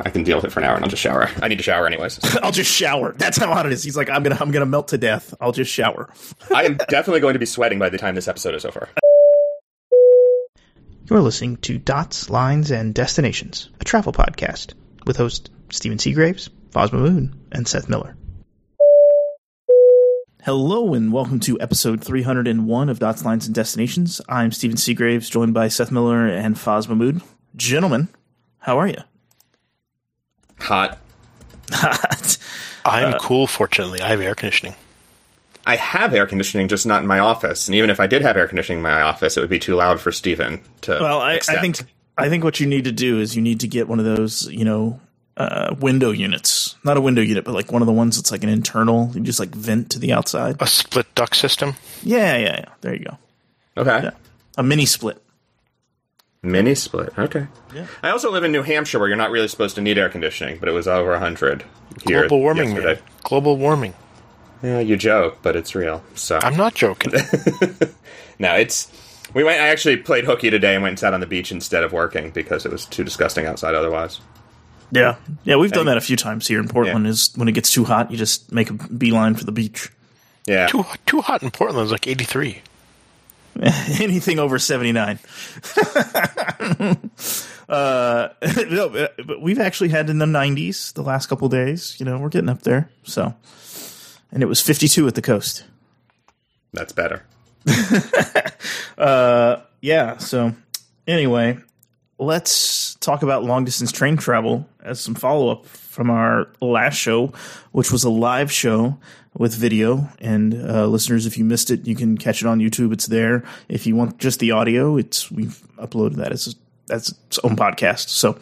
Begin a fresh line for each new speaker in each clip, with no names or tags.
I can deal with it for an hour, and I'll just shower. I need to shower anyways.
I'll just shower. That's how hot it is. He's like, I'm gonna, I'm gonna melt to death. I'll just shower.
I am definitely going to be sweating by the time this episode is over.
You're listening to Dots, Lines, and Destinations, a travel podcast with host Stephen Seagraves, Fosma Moon, and Seth Miller. Hello and welcome to episode 301 of Dots, Lines, and Destinations. I'm Stephen Seagraves, joined by Seth Miller and Fosma Moon. Gentlemen, how are you?
Hot. Hot.
I'm cool, fortunately. I have air conditioning.
I have air conditioning, just not in my office. And even if I did have air conditioning in my office, it would be too loud for Steven to.
Well, I, I think I think what you need to do is you need to get one of those, you know, uh, window units. Not a window unit, but like one of the ones that's like an internal. You just like vent to the outside.
A split duct system.
Yeah, yeah, yeah. There you go.
Okay.
Yeah. A mini split.
Mini split. Okay.
Yeah.
I also live in New Hampshire where you're not really supposed to need air conditioning, but it was over 100 here.
Global warming,
yesterday.
man. Global warming.
Yeah, you joke, but it's real. So
I'm not joking.
no, it's. We went. I actually played hooky today and went and sat on the beach instead of working because it was too disgusting outside otherwise.
Yeah, yeah. We've done that a few times here in Portland.
Yeah.
Is when it gets too hot, you just make a beeline for the beach.
Yeah.
too too hot in Portland. It's like 83.
Anything over seventy nine. uh, no, but but we've actually had in the nineties the last couple days. You know, we're getting up there. So, and it was fifty two at the coast.
That's better.
yeah. So anyway, let's talk about long distance train travel as some follow up from our last show, which was a live show with video. And uh, listeners, if you missed it, you can catch it on YouTube. It's there. If you want just the audio, it's we've uploaded that as as its own podcast. So,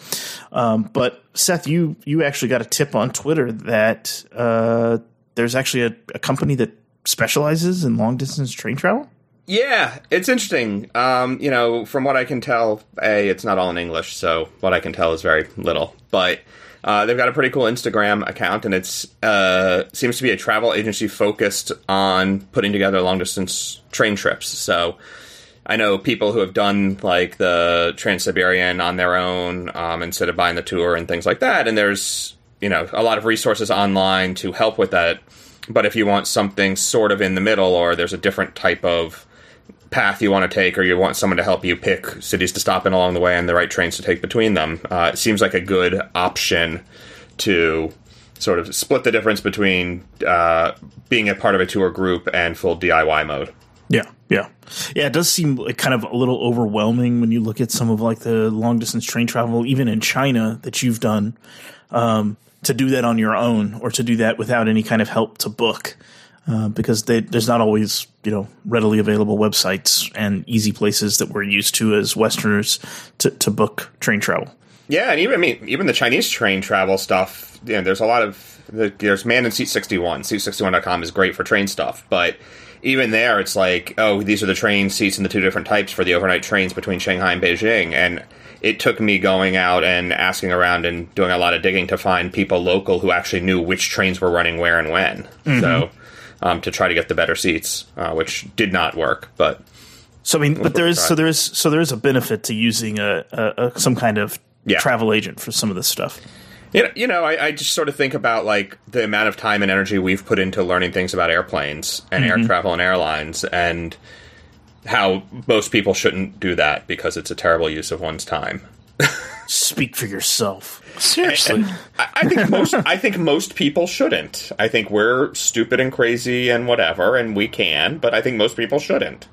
um, but Seth, you you actually got a tip on Twitter that uh, there's actually a, a company that specializes in long distance train travel.
Yeah, it's interesting. Um, you know, from what I can tell, a it's not all in English, so what I can tell is very little. But uh, they've got a pretty cool Instagram account, and it's uh, seems to be a travel agency focused on putting together long distance train trips. So I know people who have done like the Trans Siberian on their own um, instead of buying the tour and things like that. And there's you know a lot of resources online to help with that. But if you want something sort of in the middle, or there's a different type of path you want to take, or you want someone to help you pick cities to stop in along the way and the right trains to take between them, uh, it seems like a good option to sort of split the difference between uh, being a part of a tour group and full DIY mode.
Yeah, yeah, yeah. It does seem like kind of a little overwhelming when you look at some of like the long distance train travel, even in China that you've done, um, to do that on your own or to do that without any kind of help to book, uh, because they, there's not always you know readily available websites and easy places that we're used to as Westerners to, to book train travel.
Yeah, and even I mean, even the Chinese train travel stuff. You know, there's a lot of there's man in seat 61. Seat61.com is great for train stuff, but even there, it's like, oh, these are the train seats in the two different types for the overnight trains between Shanghai and Beijing, and it took me going out and asking around and doing a lot of digging to find people local who actually knew which trains were running where and when. So. Um, to try to get the better seats, uh, which did not work, but
So I mean, but there is so there is so there is a benefit to using a, a, a some kind of
Yeah.
travel agent for some of this stuff.
You know, you know I, I just sort of think about like the amount of time and energy we've put into learning things about airplanes and air travel and airlines, and how most people shouldn't do that because it's a terrible use of one's time.
Speak for yourself.
Seriously.
I, I think most I think most people shouldn't. I think we're stupid and crazy and whatever, and we can, but I think most people shouldn't.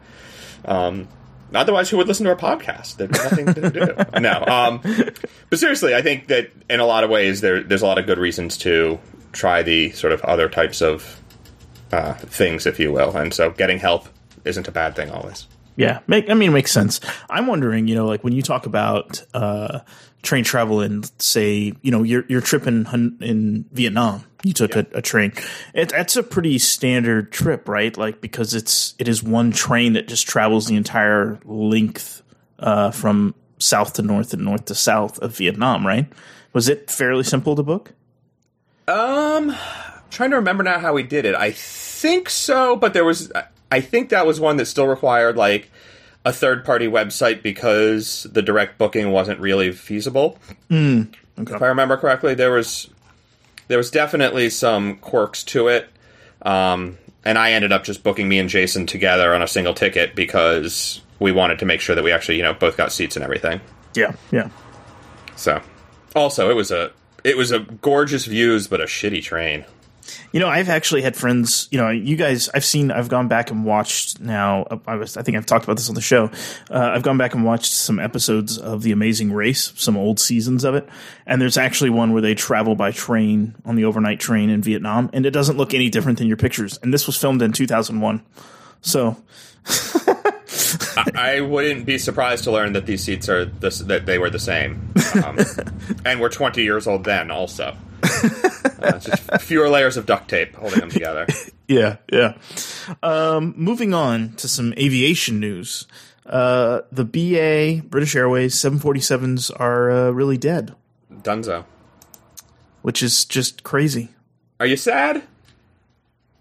Um, otherwise, who would listen to our podcast? There's nothing to do. No, um, but seriously, I think that in a lot of ways, there, there's a lot of good reasons to try the sort of other types of uh, things, if you will, and so getting help isn't a bad thing always.
Yeah, make I mean it makes sense. I'm wondering, you know, like when you talk about uh, train travel and say, you know, your your trip in in Vietnam, you took a, a train. It, that's a pretty standard trip, right? Like because it's it is one train that just travels the entire length uh, from south to north and north to south of Vietnam, right? Was it fairly simple to book?
Um, trying to remember now how we did it. I think so, but there was. I think that was one that still required like a third party website because the direct booking wasn't really feasible.
Okay.
If I remember correctly, there was there was definitely some quirks to it. Um, and I ended up just booking me and Jason together on a single ticket because we wanted to make sure that we actually, you know, both got seats and everything.
Yeah, yeah.
So, also, it was a it was a gorgeous views, but a shitty train.
You know, I've actually had friends. You know, you guys. I've seen. I've gone back and watched. Now, uh, I was. I think I've talked about this on the show. Uh, I've gone back and watched some episodes of The Amazing Race, some old seasons of it, and there's actually one where they travel by train on the overnight train in Vietnam, and it doesn't look any different than your pictures. And this was filmed in 2001, so
I wouldn't be surprised to learn that these seats are this, that they were the same, um, and were twenty years old then. Also, uh, just fewer layers of duct tape holding them together.
yeah, yeah. Um, moving on to some aviation news. Uh, the BA British Airways 747s are uh, really dead,
Dunzo,
which is just crazy.
are you sad?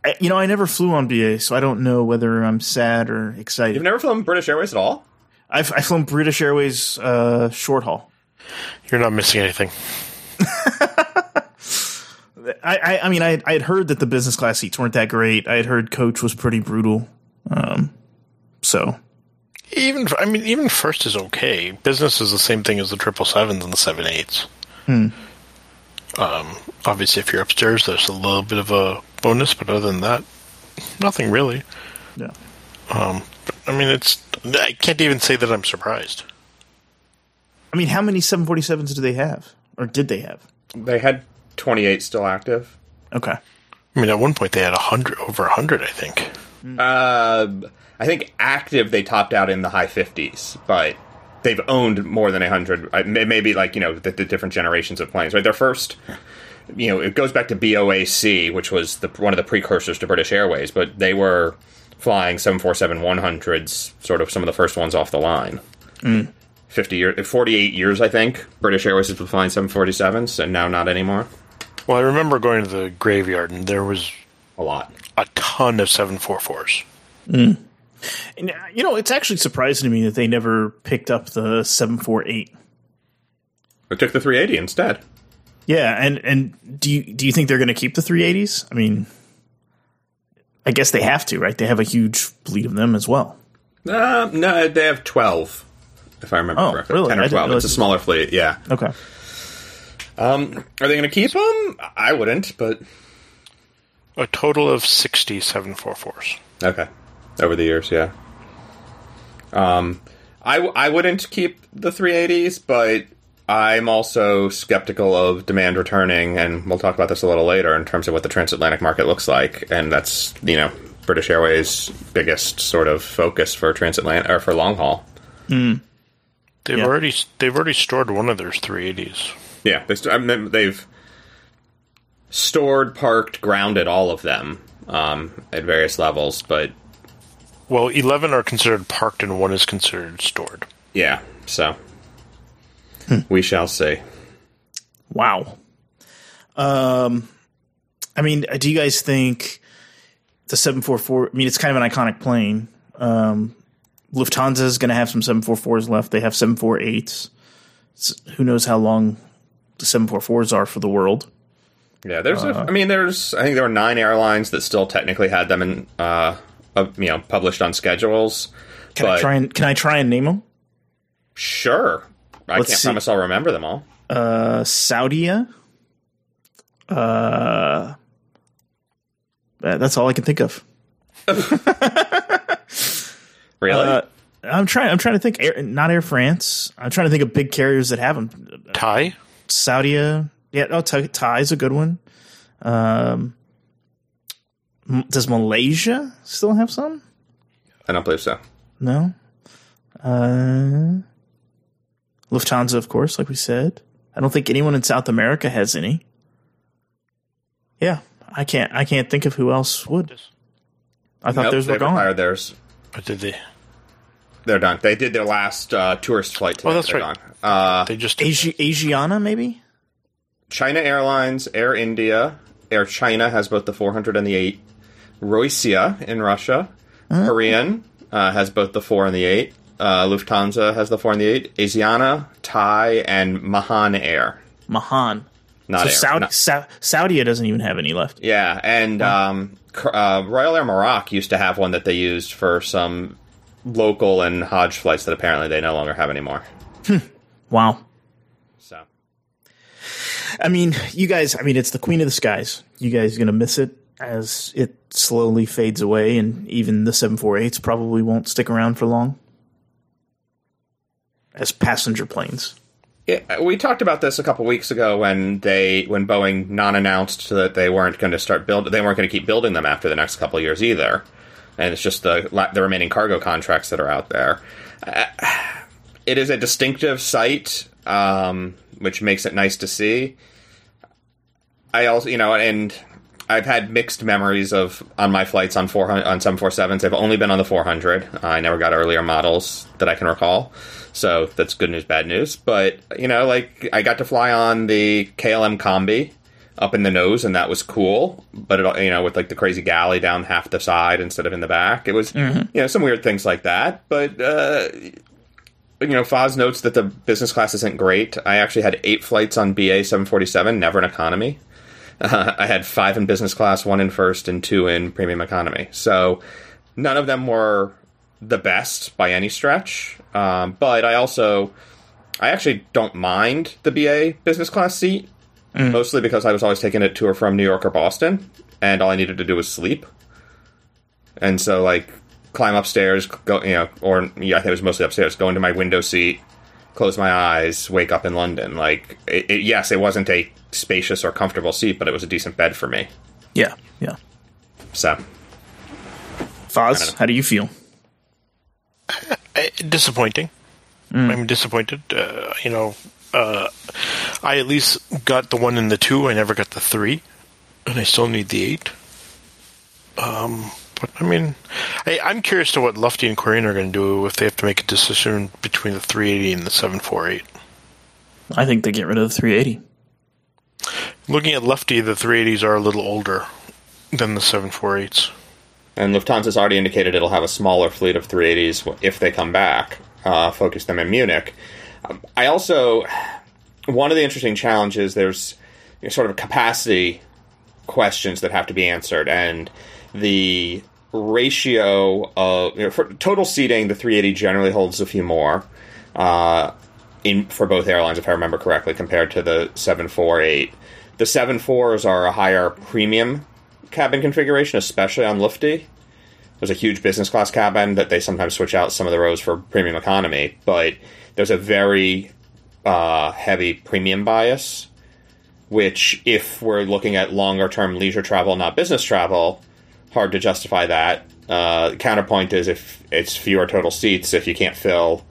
I, you know, I never flew on BA, so I don't know whether I'm sad or excited.
You've never flown British Airways at all?
I've I've flown British Airways uh, short haul.
You're not missing anything.
I, I, I mean, I, I had heard that the business class seats weren't that great. I had heard coach was pretty brutal. Um, so
Even I mean, even first is okay. Business is the same thing as the triple sevens and the seven eights. Um, obviously, if you're upstairs, there's a little bit of a bonus, but other than that, nothing really.
yeah,
Um, but, I mean, it's I can't even say that I'm surprised.
I mean, how many 747s do they have, or did they have?
They had twenty eight still active.
Okay,
I mean, at one point they had a hundred, over a hundred, I think.
Uh, I think active they topped out in the high fifties, but they've owned more than a hundred. uh, may- Maybe like you know the, the different generations of planes. Right, their first. You know, it goes back to BOAC, which was the one of the precursors to British Airways, but they were flying 747 100s, sort of some of the first ones off the line. 50 years, 48 years, I think. British Airways has been flying 747s, and now not anymore.
Well, I remember going to the graveyard, and there was
A lot.
a ton of seven four fours.
and, uh, you know, it's actually surprising to me that they never picked up the 748.
I took the 380 instead.
Yeah, and and do you do you think they're going to keep the 380s? I mean, I guess they have to, right? They have a huge fleet of them as well.
Uh, no, they have 12, if I remember
Oh,
correctly.
really?
10 or
didn't
12. It's
realize
a
it-
smaller fleet, yeah.
Okay.
Um, are they going to keep them? I wouldn't, but
A total of sixty seven four fours.
okay. Over the years, yeah. Um, I, w- I wouldn't keep the 380s, but I'm also skeptical of demand returning, and we'll talk about this a little later in terms of what the transatlantic market looks like, and that's, you know, British Airways' biggest sort of focus for transatlantic or for long haul.
They've
Yeah.
already they've already stored one of their three eighties.
Yeah, they st- I mean, they've stored, parked, grounded all of them um, at various levels, but
Well, eleven are considered parked, and one is considered stored.
yeah, so we shall see.
Wow. Um, I mean, do you guys think the 744? I mean, it's kind of an iconic plane. Um, Lufthansa is going to have some 744s left. They have 748s. S- Who knows how long the 744s are for the world?
Yeah, there's. a, I mean, there's. I think there were nine airlines that still technically had them in, uh, uh, you know, published on schedules.
Can I try and can I try and name them?
sure, I
Let's
can't
see.
promise I'll remember them all.
Uh, Saudia. Uh, that's all I can think of.
Really?
Uh, I'm trying. I'm trying to think. Air, not Air France. I'm trying to think of big carriers that have them.
Thai.
Saudia. Yeah. Oh, Thai Thai is a good one. Um, does Malaysia still have some?
I don't believe so.
No. Uh, Lufthansa, of course, like we said. I don't think anyone in South America has any. Yeah, I can't. I can't think of who else would. I thought
Nope,
those were gone.
retired theirs.
What did they?
They're done. They did their last uh, tourist flight. Today.
Oh, that's
They're
right.
Gone. Uh,
They just
Asi- Asiana, maybe.
China Airlines, Air India, Air China has both the 400 and the 8. Rossiya in Russia, Korean uh, has both the 4 and the 8. Uh, Lufthansa has the four and the eight. Asiana, Thai, and Mahan Air.
Mahan.
Not
so
Air.
Saudi,
not-
Sa- doesn't even have any left.
yeah, and um, uh, Royal Air Maroc used to have one that they used for some local and Hajj flights that apparently they no longer have anymore.
Wow.
So
I mean, you guys, I mean, it's the queen of the skies. You guys going to miss it as it slowly fades away, and even the 748s probably won't stick around for long as passenger planes.
Yeah, we talked about this a couple weeks ago when they when Boeing non-announced that they weren't going to start build they weren't going to keep building them after the next couple years either, and it's just the the remaining cargo contracts that are out there. It is a distinctive sight, um, which makes it nice to see. I also, you know, and I've had mixed memories of on my flights on 400 on 747s. I've only been on the 400. I never got earlier models that I can recall. So that's good news, bad news. But you know, like I got to fly on the KLM Combi up in the nose, and that was cool. But it, you know, with like the crazy galley down half the side instead of in the back, it was you know some weird things like that. But uh, you know, Foz notes that the business class isn't great. I actually had eight flights on BA 747, never an economy. Uh, I had five in business class, one in first, and two in premium economy. So none of them were the best by any stretch. Um, but I also, I actually don't mind the BA business class seat, mostly because I was always taking it to or from New York or Boston, and all I needed to do was sleep. And so, like, climb upstairs, go, you know, or yeah, I think it was mostly upstairs, go into my window seat, close my eyes, wake up in London. Like, it, it, yes, it wasn't a spacious or comfortable seat, but it was a decent bed for me.
Yeah, yeah.
So,
Foz, how do you feel?
Uh, disappointing. I'm disappointed. Uh, you know, uh, I at least got the one and the two. I never got the three, and I still need the eight. Um, but I mean, I, I'm curious to what Lufty and Korean are going to do if they have to make a decision between the 380 and the 748.
I think they get rid of the 380.
Looking at Lufty, the 380s are a little older than the 748s.
and Lufthansa's already indicated it'll have a smaller fleet of 380s if they come back, uh, focus them in Munich. Um, I also, one of the interesting challenges, there's sort of capacity questions that have to be answered, and the ratio of you know, for total seating, the 380 generally holds a few more. Uh, in for both airlines, if I remember correctly, compared to the 748. The 74s are a higher premium cabin configuration, especially on Lufty. There's a huge business class cabin that they sometimes switch out some of the rows for premium economy, but there's a very uh, heavy premium bias, which, if we're looking at longer term leisure travel, not business travel, hard to justify that. Uh, counterpoint is if it's fewer total seats, if you can't fill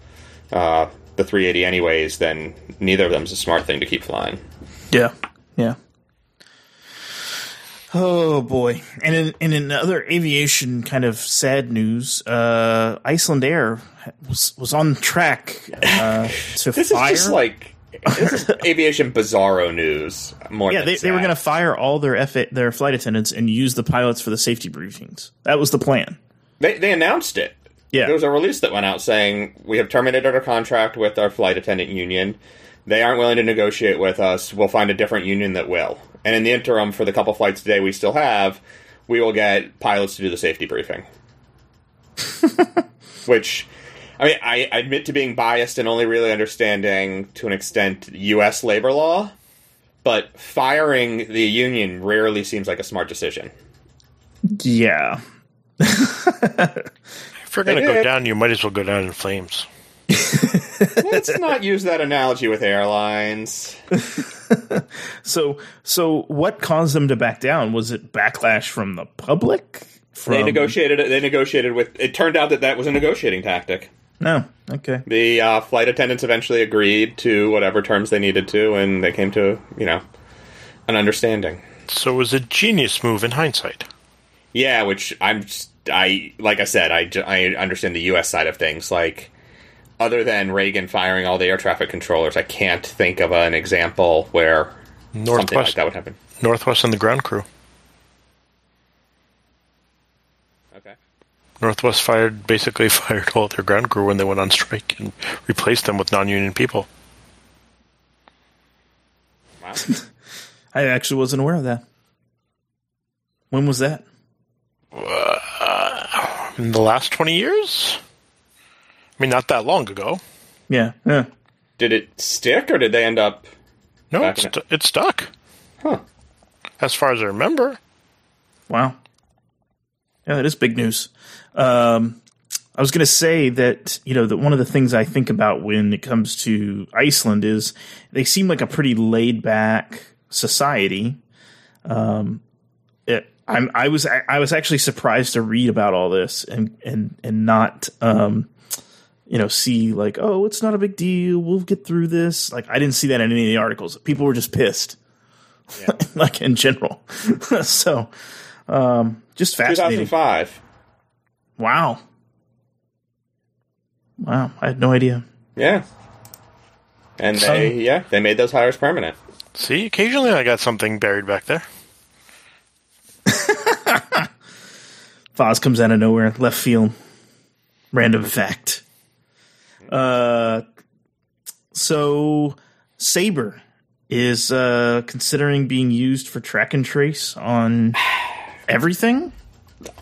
uh, the 380 anyways, then neither of them is a smart thing to keep flying.
Yeah, yeah. Oh boy! And in, and in other aviation kind of sad news, uh, Icelandair was was on track uh, to
This
fire.
is just like this is aviation bizarro news. More
yeah, they, they were going to fire all their F- their flight attendants and use the pilots for the safety briefings. That was the plan.
They they announced it.
Yeah,
There was a release that went out saying we have terminated our contract with our flight attendant union. They aren't willing to negotiate with us. We'll find a different union that will. And in the interim, for the couple flights today we still have, we will get pilots to do the safety briefing. Which, I mean, I admit to being biased and only really understanding to an extent U.S. labor law, but firing the union rarely seems like a smart decision.
yeah.
If you're going to go down, you might as well go down in flames.
Let's not use that analogy with airlines.
So so what caused them to back down? Was it backlash from the public? From,
They negotiated. They negotiated with. It turned out that that was a negotiating tactic.
No. Okay.
The uh, flight attendants eventually agreed to whatever terms they needed to, and they came to you know an understanding.
So it was a genius move in hindsight.
Yeah, which I'm. I like I said. I, I understand the U.S. side of things. Like other than Reagan firing all the air traffic controllers, I can't think of an example where something like
Northwest,
that would happen.
Northwest and the ground crew.
Okay.
Northwest fired basically fired all their ground crew when they went on strike and replaced them with non-union people.
Wow.
I actually wasn't aware of that. When was that?
Uh, in the last twenty years, I mean, not that long ago.
Yeah, yeah.
did it stick, or did they end up?
No,
Back
it's
in
stu- it stuck.
Huh.
As far as I remember,
Wow. Yeah, that is big news. Um, I was going to say that you know that one of the things I think about when it comes to Iceland is they seem like a pretty laid back society. Um, it, I'm, I was I was actually surprised to read about all this and and and not um, you know see like oh it's not a big deal. We'll get through this. Like I didn't see that in any of the articles. People were just pissed. Like in general. So um, just fascinating.
2005.
Wow wow I had no idea
Yeah. And
So-
they, yeah, they made those hires permanent.
see, occasionally I got something buried back there.
Foz comes out of nowhere, left field. Random fact. Uh, so Sabre is uh, considering being used for track and trace on everything.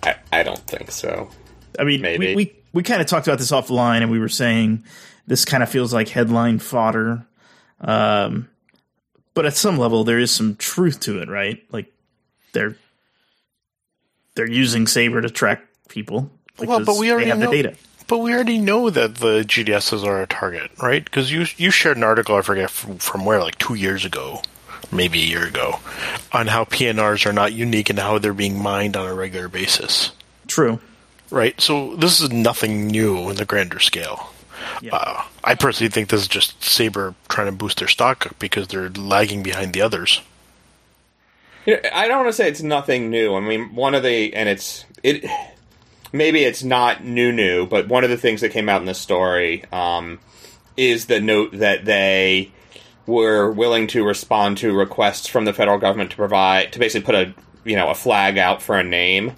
I, I don't think so.
I mean,
Maybe.
we we, we kind of talked about this offline, and we were saying this kind of feels like headline fodder. Um, but at some level, there is some truth to it, right? Like they're they're using Sabre to track people.
Well, but we already
have
know.
the data.
But we already know that the GDSs are a target, right? Because you you shared an article, I forget from, from where, like two years ago, maybe a year ago, on how PNRs are not unique and how they're being mined on a regular basis,
True.
right? So this is nothing new in the grander scale.
Yeah.
Uh, I personally think this is just Sabre trying to boost their stock because they're lagging behind the others.
You know, I don't want to say it's nothing new. I mean, one of the and it's it maybe it's not new new, but one of the things that came out in the story um, is the note that they were willing to respond to requests from the federal government to provide to basically put a you know a flag out for a name,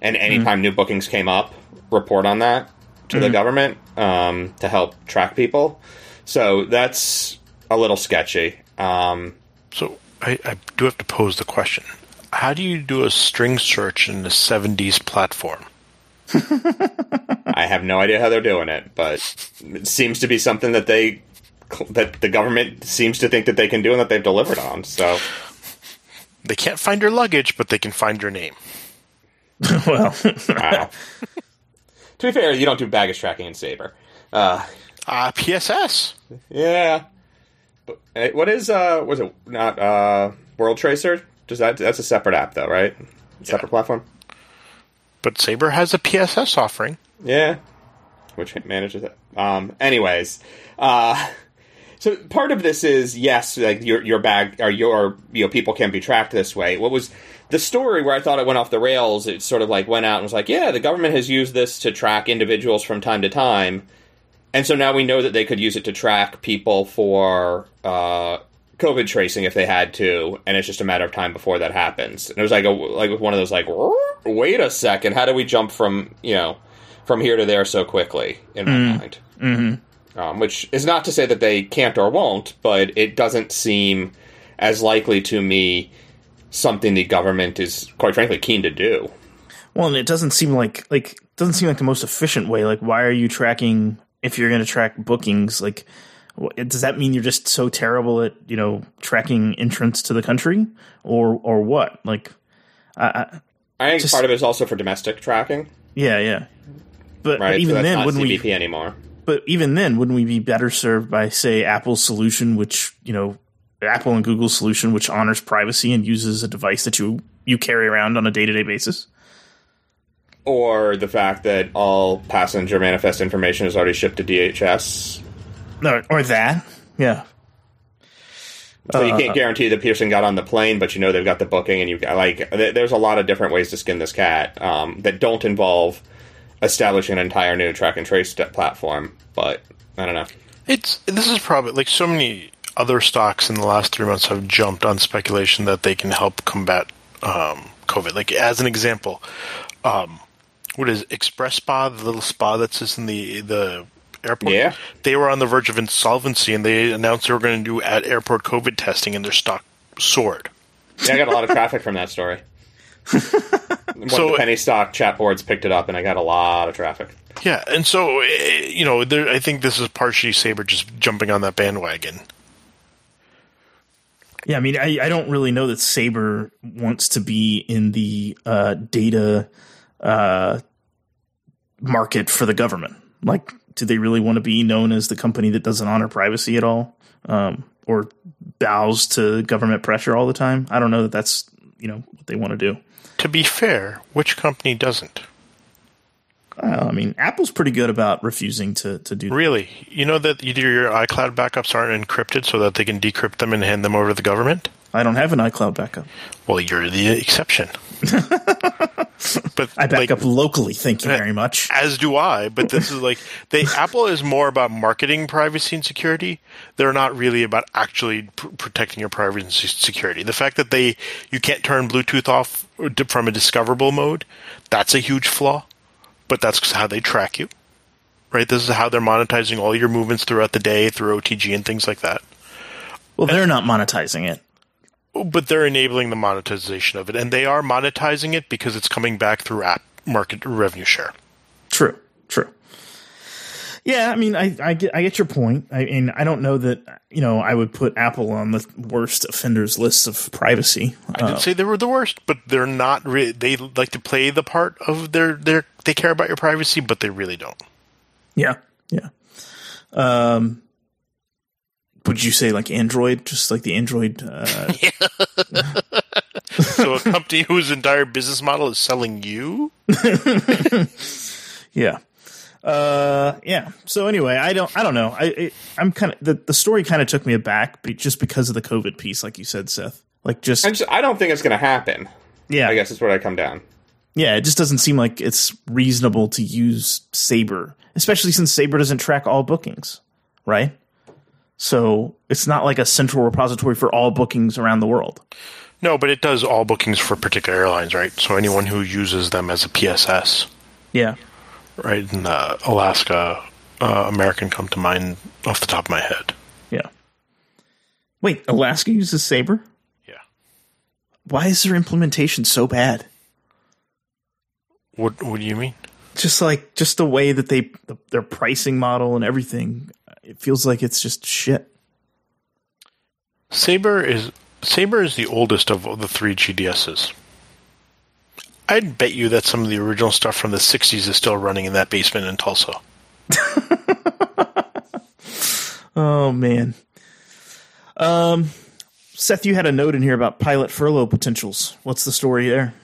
and anytime new bookings came up, report on that to the government um, to help track people. So that's a little sketchy. Um,
So I, I do have to pose the question: How do you do a string search in the '70s platform?
I have no idea how they're doing it, but it seems to be something that they that the government seems to think that they can do and that they've delivered on. So
They can't find your luggage, but they can find your name.
well,
wow. to be fair, you don't do baggage tracking in Sabre. Uh,
Ah, PSS.
yeah. But, eh, what is uh was it not uh World Tracer? Does that that's a separate app though, right? Separate platform.
But Sabre has a PSS offering.
Yeah. Which manages it. Um anyways, uh so part of this is yes, like your your bag or your you know people can be tracked this way. What was the story where I thought it went off the rails? It sort of like went out and was like, yeah, the government has used this to track individuals from time to time, and so now we know that they could use it to track people for uh, COVID tracing if they had to, and it's just a matter of time before that happens. And it was like a like one of those like, wait a second, how do we jump from you know from here to there so quickly in my mind? Mm-hmm. Um, which is not to say that they can't or won't, but it doesn't seem as likely to me something the government is quite frankly keen to do.
well, and it doesn't seem like like doesn't seem like the most efficient way. Like, why are you tracking if you're going to track bookings? Like, does that mean you're just so terrible at you know tracking entrance to the country, or or what? Like, I, I,
I think
Just-
part of it is also for domestic tracking,
yeah, yeah. But,
right?
but even
so
then,
not
wouldn't
CBP
we?
anymore.
But even then, wouldn't we be better served by, say, Apple's solution, which you know, Apple and Google's solution, which honors privacy and uses a device that you you carry around on a day to day basis?
Or the fact that all passenger manifest information is already shipped to DHS.
No, or that, yeah.
So you
Uh,
can't guarantee that Pearson got on the plane, but you know they've got the booking, and you like. There's a lot of different ways to skin this cat um, that don't involve establishing an entire new track and trace platform. But I don't know.
It's this is probably like so many other stocks in the last three months have jumped on speculation that they can help combat um, COVID. Like as an example, um, what is XpresSpa, the little spa that's just in the the airport.
Yeah.
they were on the verge of insolvency, and they announced they were going to do at airport COVID testing, and their stock soared.
Yeah, I got a lot of traffic from that story. One
So-
the penny stock chat boards picked it up, and I got a lot of traffic.
Yeah, and so eh, you know, there, I think this is partially Sabre just jumping on that bandwagon.
Yeah, I mean, I, I don't really know that Sabre wants to be in the uh, data uh, market for the government. Like, do they really want to be known as the company that doesn't honor privacy at all, um, or bows to government pressure all the time? I don't know that that's you know what they want to do.
To be fair, which company doesn't?
Uh, I mean, Apple's pretty good about refusing to to do.
Really, you know that your iCloud backups aren't encrypted so that they can decrypt them and hand them over to the government.
I don't have an iCloud backup.
Well, you're the exception. but
I back
like,
up locally. Thank you eh, very much.
as do I. But this is like they Apple is more about marketing privacy and security. They're not really about actually pr- protecting your privacy and security. The fact that they you can't turn Bluetooth off uh, from a discoverable mode, that's a huge flaw. But that's how they track you, right? This is how they're monetizing all your movements throughout the day through OTG and things like that.
Well, they're not monetizing it.
But they're enabling the monetization of it, and they are monetizing it because it's coming back through app market revenue share.
True, true. Yeah, I mean, I, I get I get your point. I mean, I don't know that you know I would put Apple on the worst offenders list of privacy.
I didn't say they were the worst, but they're not. Re- they like to play the part of their their. They care about your privacy, but they really don't.
Yeah, yeah. Um, would you say like Android, just like the Android? Uh,
So a company whose entire business model is selling you.
yeah, uh, yeah. So anyway, I don't, I don't know. I, I I'm kind of the the story kind of took me aback, be- just because of the COVID piece, like you said, Seth. Like just
I just I don't think it's going to happen.
yeah,
I guess is where I come down.
Yeah, it just doesn't seem like it's reasonable to use Sabre, especially since Sabre doesn't track all bookings, right? So it's not like a central repository for all bookings around the world.
No, but it does all bookings for particular airlines, right? So anyone who uses them as a PSS,
Yeah.
right? And uh, Alaska, uh, American come to mind off the top of my head.
Yeah. Wait, Alaska uses Sabre?
Yeah.
Why is their implementation so bad?
What What do you mean?
Just like just the way that they the, their pricing model and everything, it feels like it's just shit.
Sabre is Sabre is the oldest of the three GDSs. I'd bet you that some of the original stuff from the '60s is still running in that basement in Tulsa.
Oh man. Um Seth, you had a note in here about pilot furlough potentials. What's the story there?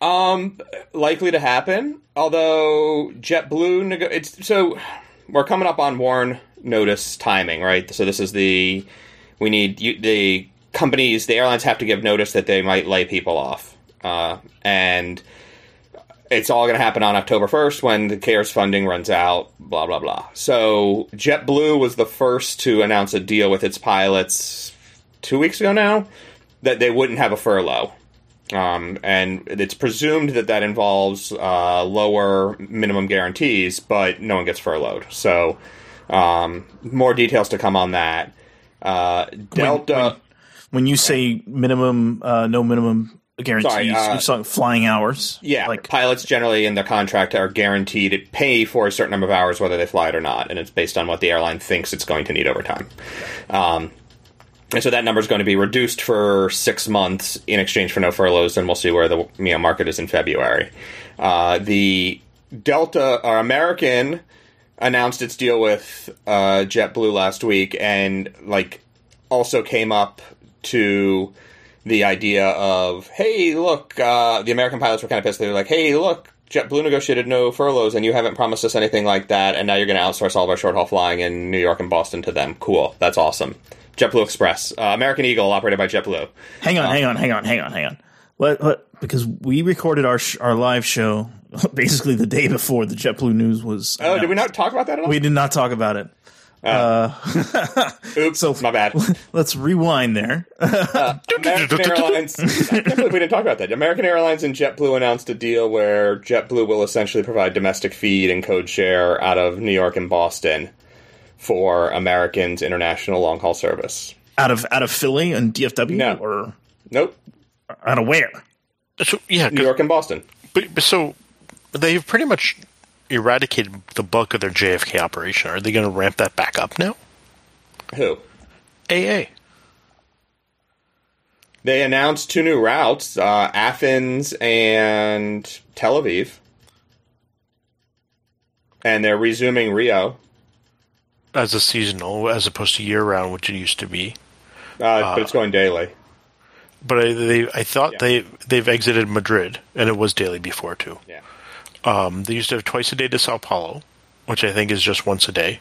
Um, likely to happen. Although JetBlue, nego- it's so we're coming up on warn notice timing, right? So this is the we need you, the companies, the airlines have to give notice that they might lay people off, uh, and it's all going to happen on October 1st when the CARES funding runs out, blah, blah, blah. So JetBlue was the first to announce a deal with its pilots two weeks ago now that they wouldn't have a furlough. Um, and it's presumed that that involves uh, lower minimum guarantees, but no one gets furloughed. So um, more details to come on that. Uh, Delta.
When you say minimum uh no minimum guarantees,
Sorry, uh,
you're talking flying hours.
Yeah,
Like
pilots generally in their contract are guaranteed to pay for a certain number of hours whether they fly it or not, and it's based on what the airline thinks it's going to need over time. Um, and so that number is going to be reduced for six months in exchange for no furloughs, and we'll see where the you know, market is in February. Uh, the Delta or American announced its deal with uh, JetBlue last week, and like also came up to the idea of, hey, look, uh, the American pilots were kind of pissed. They were like, hey, look, JetBlue negotiated no furloughs, and you haven't promised us anything like that, and now you're going to outsource all of our short haul flying in New York and Boston to them. Cool, that's awesome. JetBlue Express, uh, American Eagle, operated by JetBlue.
hang on, hang on, hang on, hang on, hang on. Let, let, because we recorded our sh- our live show basically the day before the JetBlue news was.
Oh, did we not talk about that at all?
We did not talk about it. Oh.
Uh, Oops,
So-
my bad.
Let's rewind there.
Uh, American Airlines. I can't believe we didn't talk about that. American Airlines and JetBlue announced a deal where JetBlue will essentially provide domestic feed and code share out of New York and Boston for Americans' international long haul service.
out of out of Philly and DFW,
No.
or
Nope,
out of where?
So yeah,
New York and Boston.
but, but so they've pretty much eradicated the bulk of their JFK operation. Are they going to ramp that back up now?
Who?
AA.
They announced two new routes: uh, Athens and Tel Aviv, and they're resuming Rio.
as a seasonal as opposed to year round, which it used to be.
Uh, but it's going daily.
But I, they, I thought
Yeah.
they they've exited Madrid, and it was daily before too.
Yeah.
Um, they used to have twice a day to Sao Paulo, which I think is just once a day.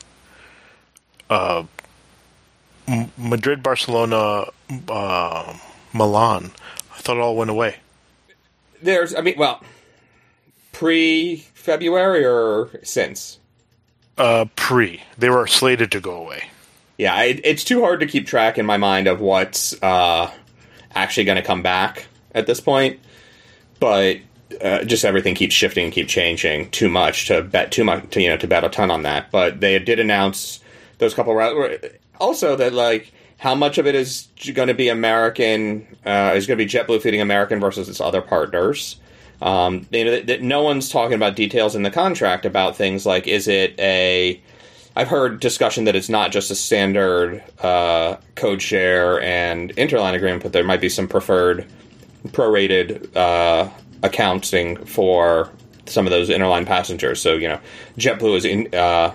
Uh, M- Madrid, Barcelona, uh, Milan. I thought it all went away.
There's, I mean, well, pre February or since.
Uh, pre they were slated to go away.
Yeah, it, it's too hard to keep track in my mind of what's uh, actually going to come back at this point. But uh, just everything keeps shifting and keep changing too much to bet too much to you know to bet a ton on that. But they did announce those couple routes. Also, that like how much of it is going to be American uh, is going to be JetBlue feeding American versus its other partners. Um, you know that, that no one's talking about details in the contract about things like is it a I've heard discussion that it's not just a standard uh, code share and interline agreement, but there might be some preferred prorated uh, accounting for some of those interline passengers. So you know, JetBlue is in, uh,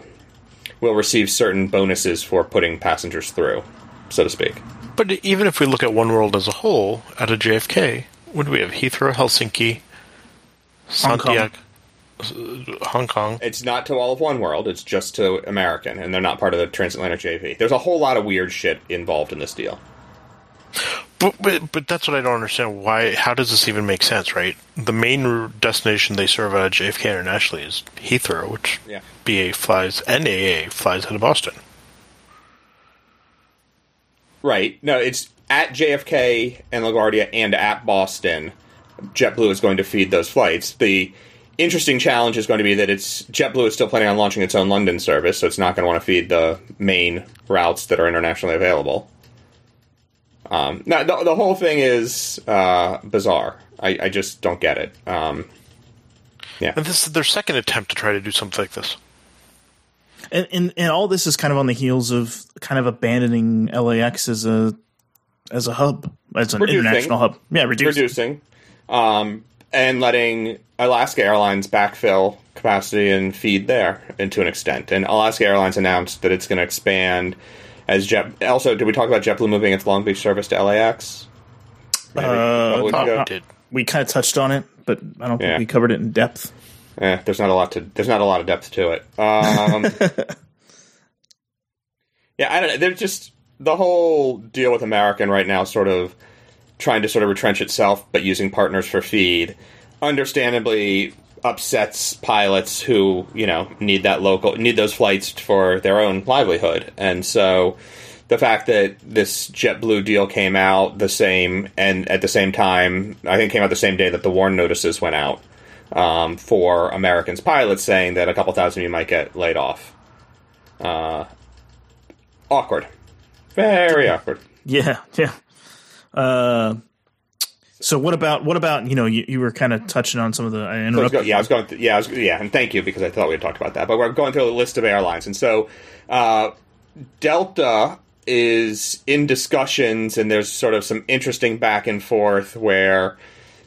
will receive certain bonuses for putting passengers through, so to speak.
But even if we look at oneworld as a whole, at of JFK, what do we have? Heathrow, Helsinki,
Hong Kong.
Santiago, Hong Kong.
It's not to all of oneworld; it's just to American, and they're not part of the transatlantic JV. There's a whole lot of weird shit involved in this deal.
But, but but that's what I don't understand. Why? How does this even make sense? Right? The main destination they serve out of JFK internationally is Heathrow, which
Yeah.
BA flies and AA flies out of Boston.
Right. No, it's at JFK and LaGuardia and at Boston. JetBlue is going to feed those flights. The interesting challenge is going to be that it's JetBlue is still planning on launching its own London service, so it's not going to want to feed the main routes that are internationally available. Um, now, the, the whole thing is uh, bizarre. I, I just don't get it. Um, yeah.
And this is their second attempt to try to do something like this.
And, and and all this is kind of on the heels of kind of abandoning LAX as a as a hub, as an
Reducing.
international hub. Yeah, reduce.
reducing, um, and letting Alaska Airlines backfill capacity and feed there, and to an extent. And Alaska Airlines announced that it's going to expand as Jet. Also, did we talk about JetBlue moving its Long Beach service to LAX? Maybe a couple weeks ago?
we did.
We kind of touched on it, but I don't
Yeah.
think we covered it in depth.
Eh, there's not a lot to. There's not a lot of depth to it. Um, yeah, I don't know. There's just the whole deal with American right now, sort of trying to sort of retrench itself, but using partners for feed. Understandably, upsets pilots who you know need that local need those flights for their own livelihood, and so the fact that this JetBlue deal came out the same and at the same time, I think came out the same day that the warn notices went out um, for Americans pilots, saying that a couple thousand of you might get laid off. Uh, awkward, very awkward.
Yeah, yeah. Uh, so what about what about you know you, you were kind of touching on some of the I
So I go- yeah, I was going. Th- yeah, I was, yeah, and thank you because I thought we had talked about that. But we're going through a list of airlines, and so uh, Delta is in discussions, and there's sort of some interesting back and forth where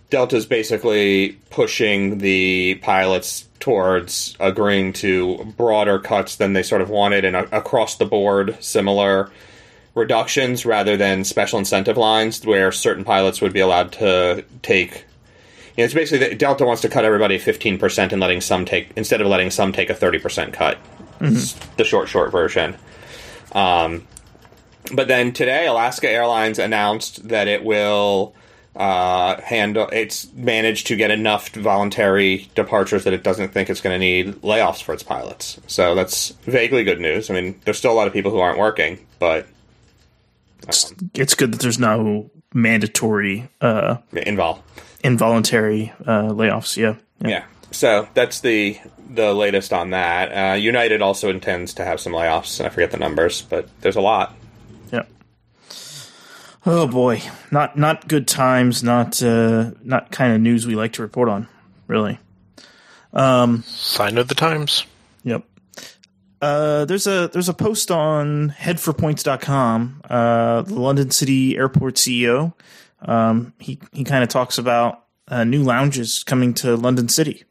Delta's basically pushing the pilots towards agreeing to broader cuts than they sort of wanted, and a- across the board similar reductions rather than special incentive lines where certain pilots would be allowed to take you know, it's basically that Delta wants to cut everybody fifteen percent and letting some take instead of letting some take a thirty percent cut. It's the short, short version. Um, but then today, Alaska Airlines announced that it will uh, handle. It's managed to get enough voluntary departures that it doesn't think it's going to need layoffs for its pilots. So that's vaguely good news. I mean, there's still a lot of people who aren't working, but
It's, it's good that there's no mandatory uh,
involved.
involuntary uh, layoffs. Yeah.
Yeah. So that's the the latest on that. Uh, United also intends to have some layoffs. I forget the numbers, but there's a lot.
Yeah. Oh boy, not not good times. Not uh, not kind of news we like to report on. Really.
Sign of the times.
Yep. Uh, there's a there's a post on headforpoints.com. Uh, the London City Airport CEO. Um, he he kind of talks about uh, new lounges coming to London City.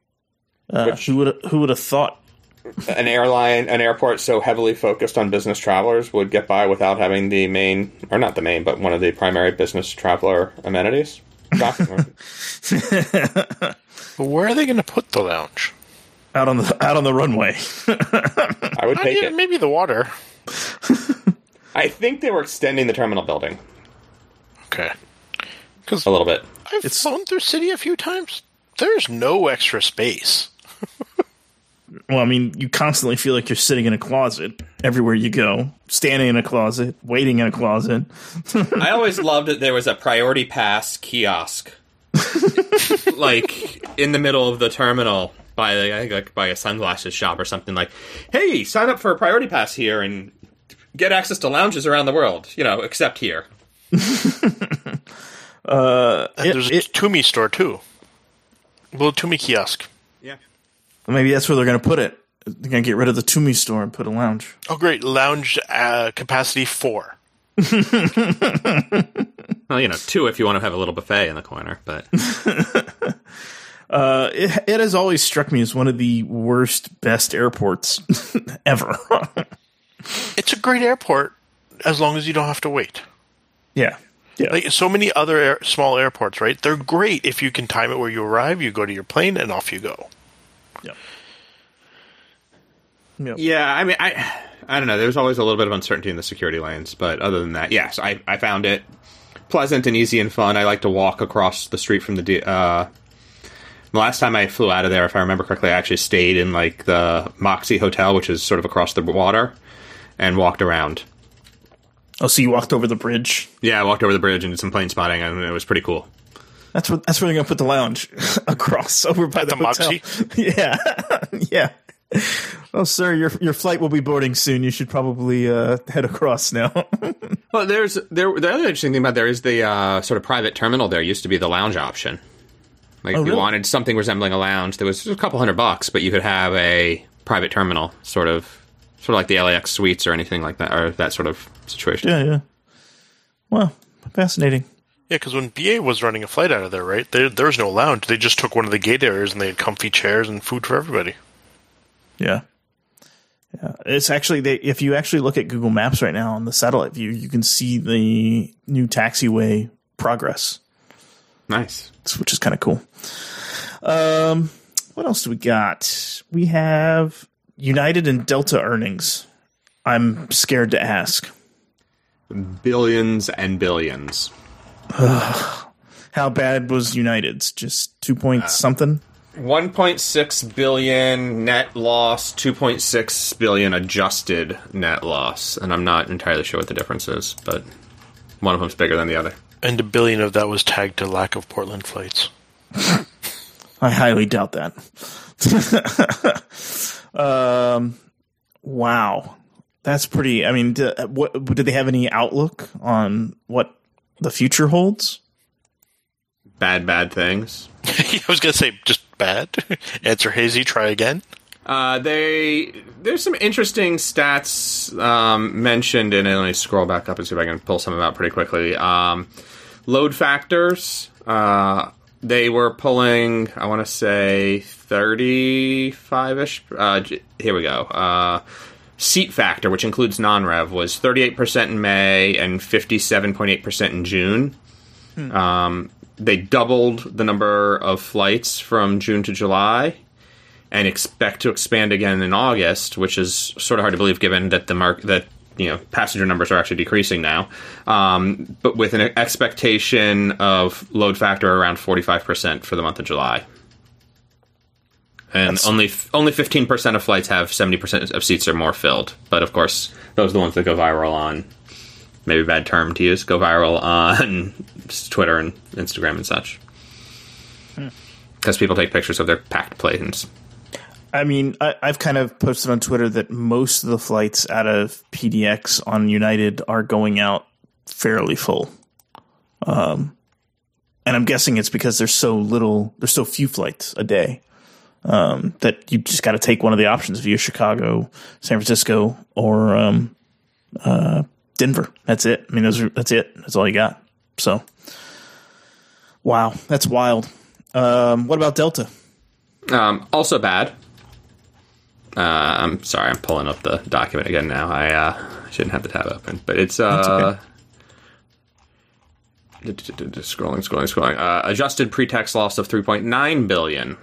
Uh,
Which-
who would who would have thought?
An airline, an airport so heavily focused on business travelers would get by without having the main, or not the main, but one of the primary business traveler amenities. Shocking.
But where are they going to put the lounge?
Out on the out on the runway.
I would take
yeah,
it.
maybe the water.
I think they were extending the terminal building
Okay. Because
a little bit.
I've
It's-
flown through city a few times. There's no extra space.
well, I mean, you constantly feel like you're sitting in a closet everywhere you go, standing in a closet, waiting in a closet.
I always loved that there was a priority pass kiosk, like in the middle of the terminal by I think like by a sunglasses shop or something. Like, hey, sign up for a priority pass here and get access to lounges around the world. You know, except here.
And
It-
there's
it-
a Tumi store too. Little Tumi kiosk.
Yeah.
Maybe that's where they're going to put it. They're going to get rid of the Tumi store and put a lounge.
Oh, great! Lounge uh, capacity four.
Well, you know, two if you want to have a little buffet in the corner, but
Uh, it, it has always struck me as one of the worst, best airports ever.
It's a great airport as long as you don't have to wait.
yeah. Yeah.
Like so many other air, small airports, right? They're great if you can time it where you arrive, you go to your plane, and off you go.
Yeah. Yep.
Yeah, I mean, I I don't know. There's always a little bit of uncertainty in the security lanes, but other than that, yes, I, I found it pleasant and easy and fun. I like to walk across the street from the. D- Uh, the last time I flew out of there, if I remember correctly, I actually stayed in like the Moxy Hotel, which is sort of across the water, and walked around.
Oh, so you walked over the bridge?
Yeah, I walked over the bridge and did some plane spotting, and it was pretty cool.
That's what. That's where they're going to put the lounge across over by the,
the
hotel.
Moxy?
Yeah, yeah. Oh, sir, your your flight will be boarding soon. You should probably uh, head across now.
Well, there's there. The other interesting thing about there is the uh, sort of private terminal. There used to be the lounge option. Like, oh, if you
really?
wanted something resembling a lounge, there was a couple hundred bucks, but you could have a private terminal, sort of, sort of like the LAX suites or anything like that, or that sort of situation.
yeah, yeah. Well, fascinating.
Yeah, because when BA was running a flight out of there, right? There, there was no lounge. They just took one of the gate areas and they had comfy chairs and food for everybody.
Yeah. Yeah. It's actually they if you actually look at Google Maps right now on the satellite view, you can see the new taxiway progress,
Nice.
which is kind of cool. Um what else do we got? We have United and Delta earnings. I'm scared to ask.
Billions and billions.
How bad was United's? Just 2 point something?
1.6 billion net loss, 2.6 billion adjusted net loss, and I'm not entirely sure what the difference is, but one of them's bigger than the other.
And a billion of that was tagged to lack of Portland flights.
I highly doubt that. um, wow, that's pretty. I mean, d- what did they have any outlook on what the future holds?
Bad, bad things.
I was going to say, just bad. Answer hazy, try again.
Uh, they there's some interesting stats um, mentioned, and let me scroll back up and see if I can pull some of them out pretty quickly. Um, load factors. Uh, they were pulling, I want to say, 35 ish. Uh, here we go. Uh, seat factor, which includes non rev, was 38% in May and 57.8% in June. Um, they doubled the number of flights from June to July and expect to expand again in August, which is sort of hard to believe given that the mark that you know passenger numbers are actually decreasing now, um, but with an expectation of load factor around forty five percent for the month of July. And
That's-
only only fifteen percent of flights have seventy percent of seats or more filled. But of course, those are the ones that go viral on maybe a bad term to use go viral on Twitter and Instagram and such. Because people take pictures of their packed planes.
I mean, I, I've kind of posted on Twitter that most of the flights out of PDX on United are going out fairly full. Um, and I'm guessing it's because there's so little, there's so few flights a day um, that you just got to take one of the options via Chicago, San Francisco, or um, uh, Denver. That's it. I mean, those are that's it. That's all you got. So, wow, that's wild. Um, what about Delta?
Um, also bad. Uh, I'm sorry, I'm pulling up the document again now. I uh, shouldn't have the tab open, but it's uh, scrolling, scrolling, scrolling. Uh, adjusted pre-tax loss of 3.9 billion.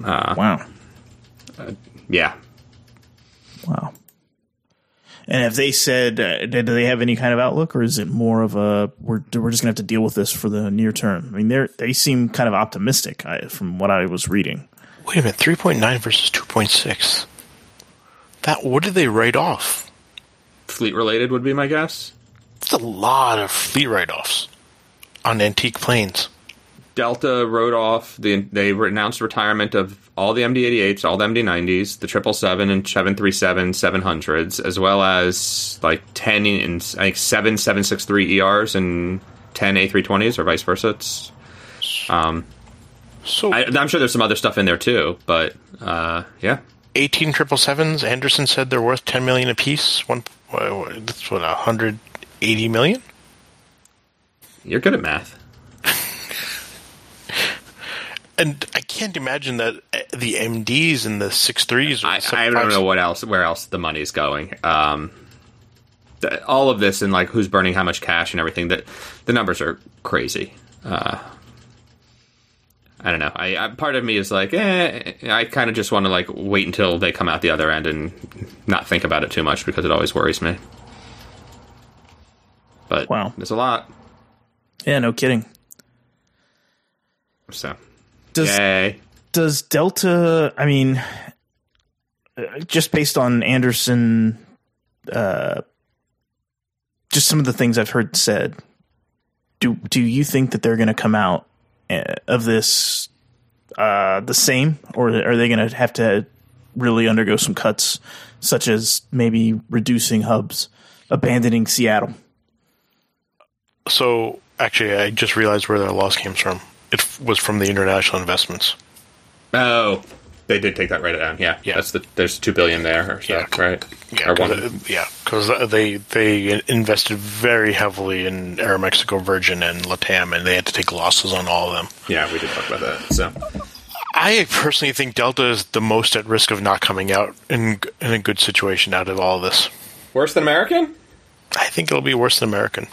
Wow.
Yeah,
Wow. And have they said, uh, do they have any kind of outlook, or is it more of a we're we're just gonna have to deal with this for the near term? I mean, they they seem kind of optimistic I, from what I was reading.
Wait a minute, three point nine versus two point six. That what did they write off?
fleet related would be my guess.
That's a lot of fleet write offs on antique planes.
Delta wrote off the they announced retirement of all the MD-88s, all the MD-90s, the 777 and 737 700s, as well as like 10 and I think 7 763 ERs and 10 A320s or vice versa. It's, um,
So
I, I'm sure there's some other stuff in there too, but uh, yeah,
eighteen triple sevens. Anderson said they're worth ten million apiece. One, uh, that's what hundred eighty million.
you're good at math.
And I can't imagine that uh, the MDs and the six threes.
I, I don't know what else, where else the money's going. Um, all of this and like who's burning how much cash and everything. That the numbers are crazy. Uh, I don't know. I, I part of me is like, eh. I kind of just want to like wait until they come out the other end and not think about it too much because it always worries me. But
Wow.
there's a lot.
Yeah, no kidding.
So
Does
yay.
does Delta? I mean, uh, just based on Anderson, uh, just some of the things I've heard said. Do do you think that they're going to come out of this uh, the same, or are they going to have to really undergo some cuts, such as maybe reducing hubs, abandoning Seattle?
So actually, I just realized where their loss came from. It f- was from the international investments.
Oh, they did take that right down. Yeah,
Yeah.
That's the there's two billion there or so,
Yeah.
right?
Yeah,
or
'cause,
one.
uh, yeah, because they they invested very heavily in Aeromexico, Virgin, and Latam, and they had to take losses on all of them.
Yeah, we did talk about that. So
I personally think Delta is the most at risk of not coming out in in a good situation out of all of this.
worse than American?
I think it'll be worse than American.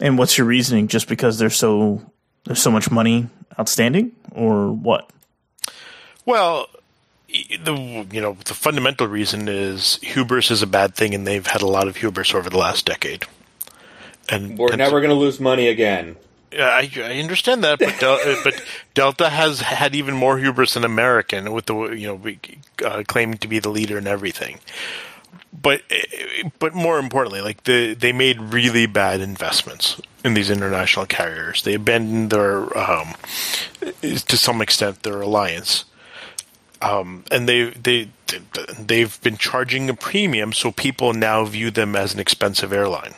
And what's your reasoning? Just because there's so there's so much money outstanding, or what?
Well, the you know the fundamental reason is hubris is a bad thing, and they've had a lot of hubris over the last decade. And
We're never going to lose money again.
I, I understand that, but Del- uh, but Delta has had even more hubris than American, with the you know uh, claiming to be the leader in everything. But uh, but more importantly, like the they made really bad investments in these international carriers. They abandoned their um, to some extent their alliance. Um, and they they they've been charging a premium, so people now view them as an expensive airline.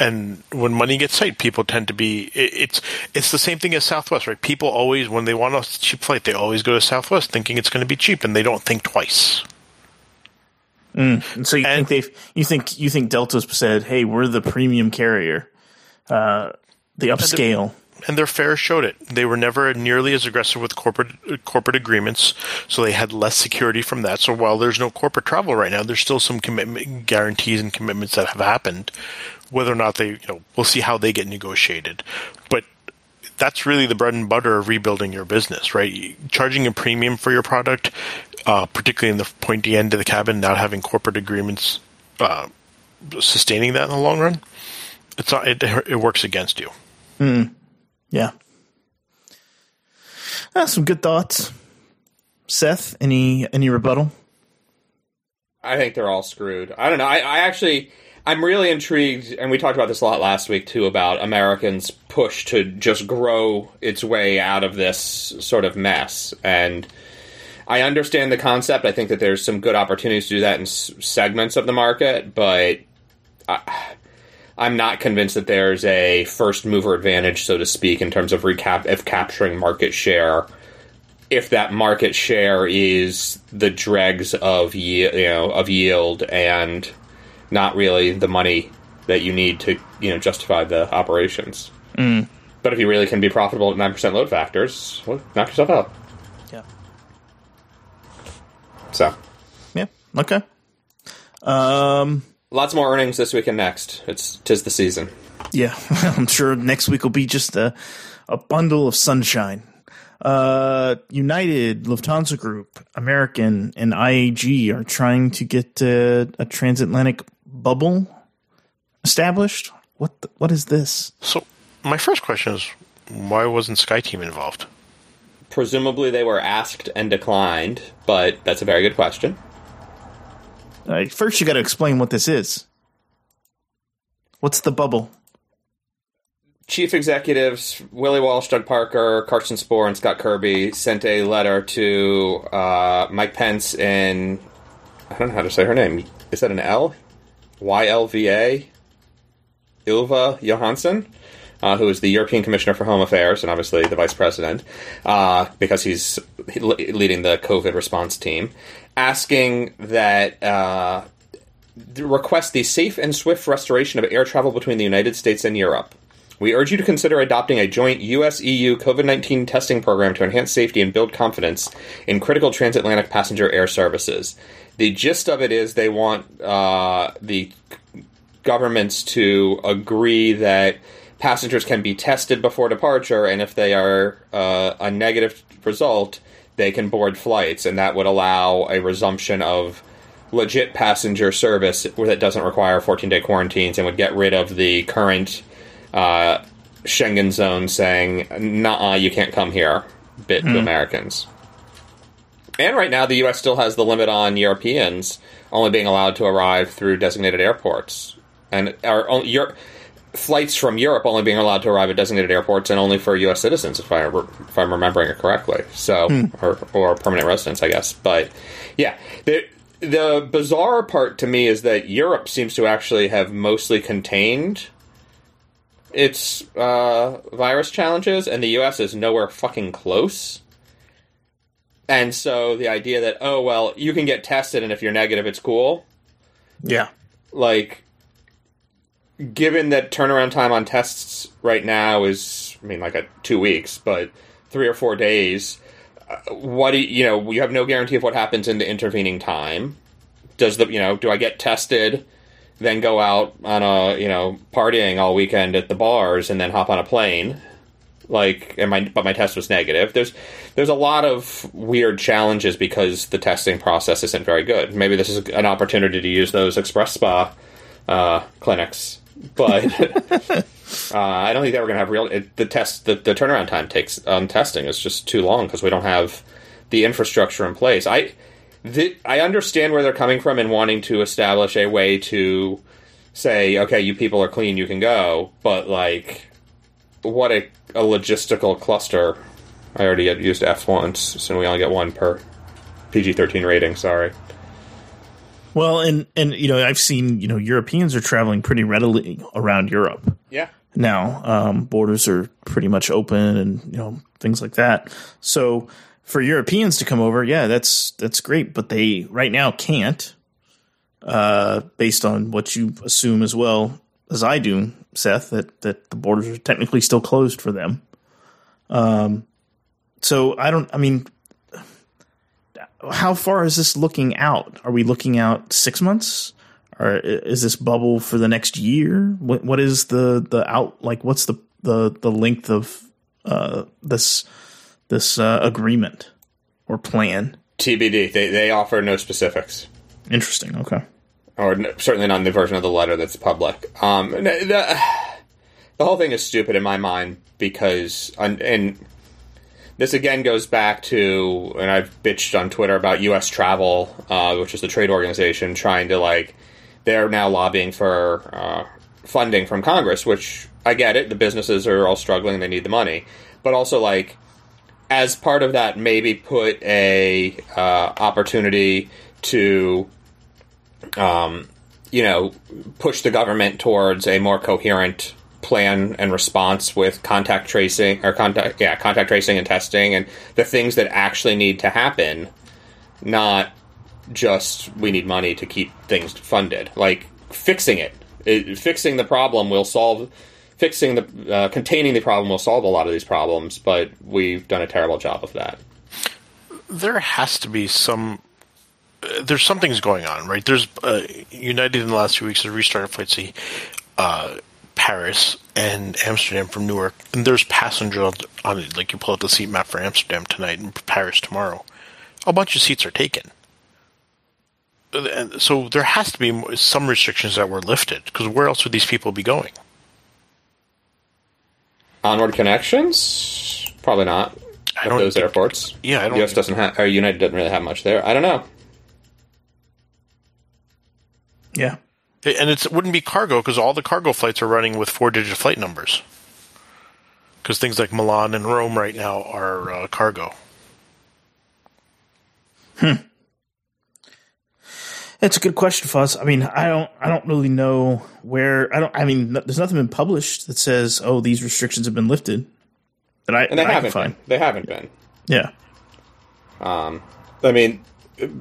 And when money gets tight, people tend to be. It, it's it's the same thing as Southwest, right? People always, when they want a cheap flight, they always go to Southwest, thinking it's going to be cheap, and they don't think twice.
And so you
And-
think they've you think you think Delta's said, "Hey, we're the premium carrier, uh, the upscale."
And their fares showed it. They were never nearly as aggressive with corporate corporate agreements, so they had less security from that. So while there's no corporate travel right now, there's still some commitment guarantees and commitments that have happened. Whether or not they, you know, we'll see how they get negotiated. But that's really the bread and butter of rebuilding your business, right? Charging a premium for your product uh, particularly in the pointy end of the cabin, not having corporate agreements uh, sustaining that in the long run, it's not, it, it works against you.
Yeah. Ah, some good thoughts. Seth, any any rebuttal?
I think they're all screwed. I don't know. I, I actually, I'm really intrigued, and we talked about this a lot last week too about Americans' push to just grow its way out of this sort of mess. And I understand the concept. I think that there's some good opportunities to do that in segments of the market, but I, I'm not convinced that there's a first mover advantage, so to speak, in terms of recap of capturing market share if that market share is the dregs of ye- you know of yield and not really the money that you need to you know justify the operations. But if you really can be profitable at nine percent load factors, well, knock yourself out.
Yeah.
So
Yeah. Okay. Um.
Lots more earnings this week and next. It's tis the season.
Yeah. I'm sure next week will be just a a bundle of sunshine. Uh, United, Lufthansa Group, American, and IAG are trying to get uh, a transatlantic bubble established. What the, what is this?
So, my first question is why wasn't SkyTeam involved?
Presumably they were asked and declined, but that's a very good question.
Uh, first, you got to explain what this is. What's the bubble?
chief executives Willie Walsh, Doug Parker, Carsten Spohr, and Scott Kirby sent a letter to uh, Mike Pence in I don't know how to say her name. Is that an L? Y L V A. Ylva Johansson, uh, who is the European Commissioner for Home Affairs and obviously the Vice President, uh, because he's leading the COVID response team, asking that uh, request the safe and swift restoration of air travel between the United States and Europe. We urge you to consider adopting a joint US EU COVID 19 testing program to enhance safety and build confidence in critical transatlantic passenger air services. The gist of it is they want uh, the governments to agree that passengers can be tested before departure, and if they are uh, a negative result, they can board flights, and that would allow a resumption of legit passenger service that doesn't require 14 day quarantines and would get rid of the current uh, Schengen zone saying, nah, you can't come here bit to Americans. And right now, the U.S. still has the limit on Europeans only being allowed to arrive through designated airports. And our own, Europe, flights from Europe only being allowed to arrive at designated airports and only for U.S. citizens, if, I if I'm remembering it correctly. So, or, or permanent residents, I guess. But yeah, the, the bizarre part to me is that Europe seems to actually have mostly contained its uh, virus challenges, and the U.S. is nowhere fucking close. And so the idea that oh well, you can get tested, and if you're negative, it's cool.
Yeah.
Like, given that turnaround time on tests right now is, I mean, like a two weeks, but three or four days. uh, What do you, you know? You have no guarantee of what happens in the intervening time. Does the you know? Do I get tested? then go out on a you know partying all weekend at the bars and then hop on a plane like and my but my test was negative there's there's a lot of weird challenges because the testing process isn't very good maybe this is an opportunity to use those XpresSpa uh, clinics but uh, I don't think they were going to have real it, the test the, the turnaround time takes on testing is just too long because we don't have the infrastructure in place I the, I understand where they're coming from in wanting to establish a way to say, okay, you people are clean, you can go, but like, what a, a logistical cluster. I already used F once, so we only get one per PG 13 rating, sorry.
Well, and and you know, I've seen you know Europeans are traveling pretty readily around Europe
Yeah.
now. Um, borders are pretty much open, and you know things like that. So for Europeans to come over, yeah, that's that's great. But they right now can't, uh, based on what you assume as well as I do, Seth, that that the borders are technically still closed for them. Um, so I don't. I mean, how far is this looking out? Are we looking out six months? Or is this bubble for the next year? What what is the the out like? What's the the the length of uh, this this uh, agreement or plan?
TBD. They they offer no specifics.
Interesting. Okay.
or n- certainly not in the version of the letter that's public. Um, the, the whole thing is stupid in my mind because, and, and this again goes back to, and I've bitched on Twitter about U.S. Travel, uh, which is the trade organization, trying to like, they're now lobbying for uh, funding from Congress, which I get it. The businesses are all struggling; they need the money, but also like as part of that, maybe put a uh, opportunity to um, you know, push the government towards a more coherent plan and response with contact tracing or contact yeah contact tracing and testing and the things that actually need to happen not just we need money to keep things funded like fixing it, it fixing the problem will solve fixing the uh, containing the problem will solve a lot of these problems but we've done a terrible job of that
there has to be some. Uh, there's something's going on, right? There's uh, United in the last few weeks has restarted flights to uh, Paris and Amsterdam from Newark, and there's passenger on, on it. Like you pull out the seat map for Amsterdam tonight and Paris tomorrow. A bunch of seats are taken. And so there has to be some restrictions that were lifted because where else would these people be going?
onward connections probably not
I don't
those
think-
airports
Yeah, I don't
US doesn't have or United doesn't really have much there I don't know
Yeah.
And it's, it wouldn't be cargo because all the cargo flights are running with four digit flight numbers. Because things like Milan and Rome right now are uh, cargo.
That's a good question, Fuzz. I mean, I don't, I don't really know where. I don't. I mean, no- there's nothing been published that says, "Oh, these restrictions have been lifted." That I,
and they
that I can
haven't been. they haven't been
Yeah.
Um, I mean,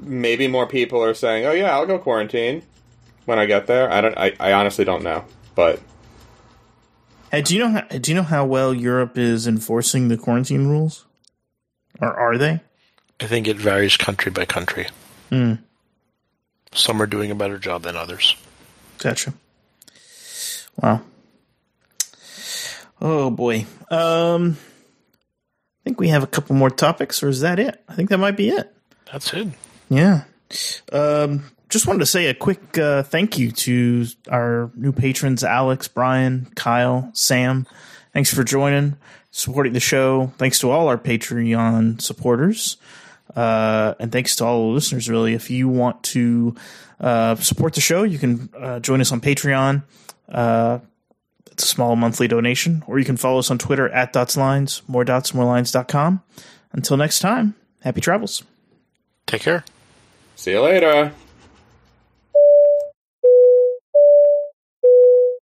maybe more people are saying, "Oh yeah, I'll go quarantine when I get there." I don't. I, I honestly don't know, but
Hey, do you know? How, do you know how well Europe is enforcing the quarantine rules? Or are they?
I think it varies country by country.
Hmm.
Some are doing a better job than others.
Gotcha. Wow. Oh boy. Um, I think we have a couple more topics, or is that it? I think that might be it.
That's it.
Yeah. Um, just wanted to say a quick uh, thank you to our new patrons, Alex, Brian, Kyle, Sam. Thanks for joining, supporting the show. Thanks to all our Patreon supporters. Uh, and thanks to all the listeners, really. If you want to uh, support the show, you can uh, join us on Patreon. Uh, it's a small monthly donation, or you can follow us on Twitter at dotslines, more dots, more lines.com. Until next time, happy travels.
Take care.
see you later.